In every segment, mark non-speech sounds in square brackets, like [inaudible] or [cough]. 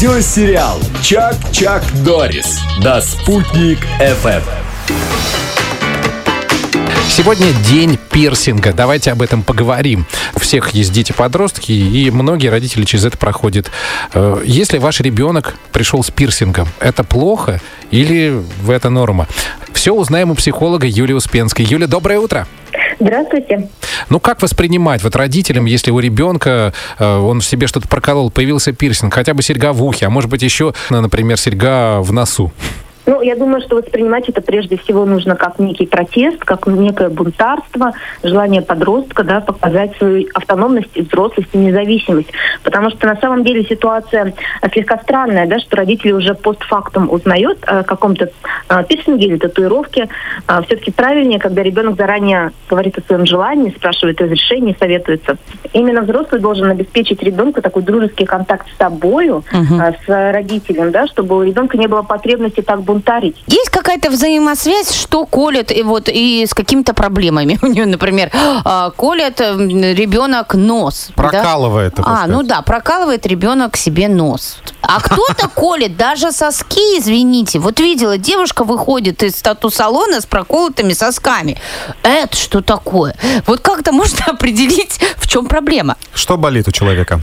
Радиосериал «Чак-Чак Дорис» на «Спутник ФМ». Сегодня день пирсинга. Давайте об этом поговорим. У всех есть дети-подростки, и многие родители через это проходят. Э, Если ваш ребенок пришел с пирсингом, это плохо или это норма? Все узнаем у психолога Юлии Успенской. Юля, доброе утро. Здравствуйте. Ну, как воспринимать вот родителям, если у ребенка э, он в себе что-то проколол, появился пирсинг, хотя бы серьга в ухе, а может быть еще, например, серьга в носу? Ну, я думаю, что воспринимать это прежде всего нужно как некий протест, как некое бунтарство, желание подростка, да, показать свою автономность, взрослость и независимость. Потому что на самом деле ситуация э, слегка странная, да, что родители уже постфактум узнают о каком-то э, пирсинге или татуировке. Все-таки правильнее, когда ребенок заранее говорит о своем желании, спрашивает разрешение, советуется. Именно взрослый должен обеспечить ребенку такой дружеский контакт с собою, а, с родителем, да, чтобы у ребенка не было потребности так бунтарить. Есть какая-то взаимосвязь, что колет и вот и с какими-то проблемами. [laughs] У нее, например, а, колет ребенок нос. да? Прокалывает, так А, сказать. ну да, прокалывает ребенок себе нос. А кто-то [laughs] колет даже соски, извините. Вот видела, девушка выходит из тату-салона с проколотыми сосками. Это что такое? Вот как-то можно [laughs] определить, в чем проблема? Что болит у человека?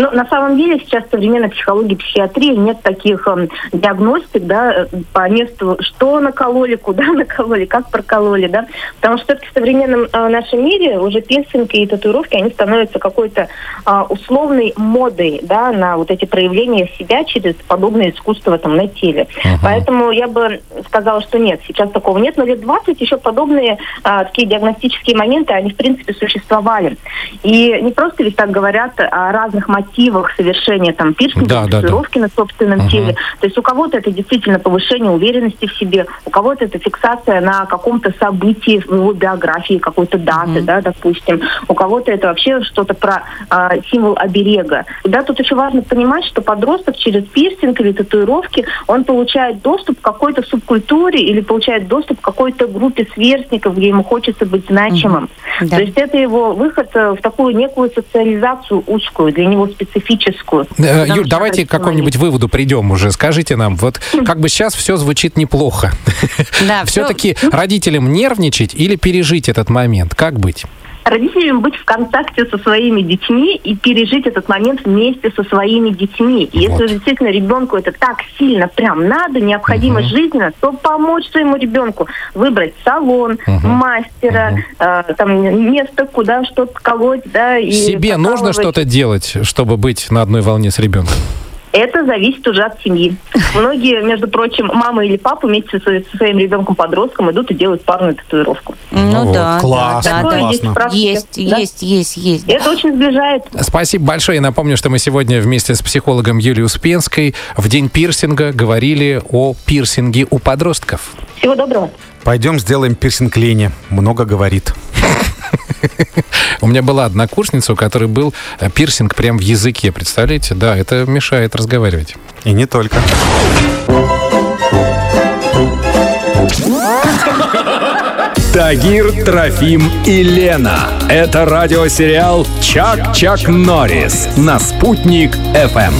Ну, на самом деле сейчас в современной психологии, психиатрии нет таких эм, диагностик, да, э, по месту, что накололи, куда [laughs] накололи, как прокололи, да, потому что в современном э, нашем мире уже пирсинги и татуировки, они становятся какой-то а, условной модой, да, на вот эти проявления себя через подобное искусство там на теле. Поэтому я бы сказала, что нет, сейчас такого нет, но лет 20 еще подобные а, такие диагностические моменты, они в принципе существовали. И не просто ведь так говорят о разных мотивах совершения там пирсинга, Да, да, да. татуировки на собственном Мгм. теле. То есть у кого-то это действительно повышение уверенности в себе, у кого-то это фиксация на каком-то событии в его биографии, какой-то даты, да, допустим. У кого-то это вообще что-то про а, символ оберега. Да, тут еще важно понимать, что подросток через пирсинг или татуировки, он получает доступ к какой-то субкультуре или получает доступ к какой-то группе сверстников, где ему хочется быть значимым. Да. То есть это его выход э, в такую некую социализацию узкую, для него специфическую. Э, Юль, давайте к какому-нибудь выводу придем уже. Скажите нам, вот как бы сейчас все звучит неплохо. Да, [laughs] Все-таки родителям нервничать или пережить этот момент? Как быть? Родителям быть в контакте со своими детьми и пережить этот момент вместе со своими детьми. И Вот. Если действительно ребенку это так сильно прям надо, необходимо жизненно, то помочь своему ребенку выбрать салон, мастера, э, там место, куда что-то колоть, да, и Себе нужно что-то делать, чтобы быть на одной волне с ребенком? Это зависит уже от семьи. Многие, между прочим, мама или папа вместе со, со своим ребенком-подростком идут и делают парную татуировку. Ну вот, да, класс, да, да, да. есть Есть, да. есть, есть, есть. Это очень сближает. Спасибо большое. Я напомню, что мы сегодня вместе с психологом Юлией Успенской в день пирсинга говорили о пирсинге у подростков. Всего доброго. Пойдем сделаем пирсинг Лене. Много говорит. [laughs] У меня была однокурсница, у которой был э, пирсинг прям в языке. Представляете? Да, это мешает разговаривать. И не только. Тагир, Трофим и Лена. Это радиосериал «Чак-Чак Норрис» на «Спутник ФМ».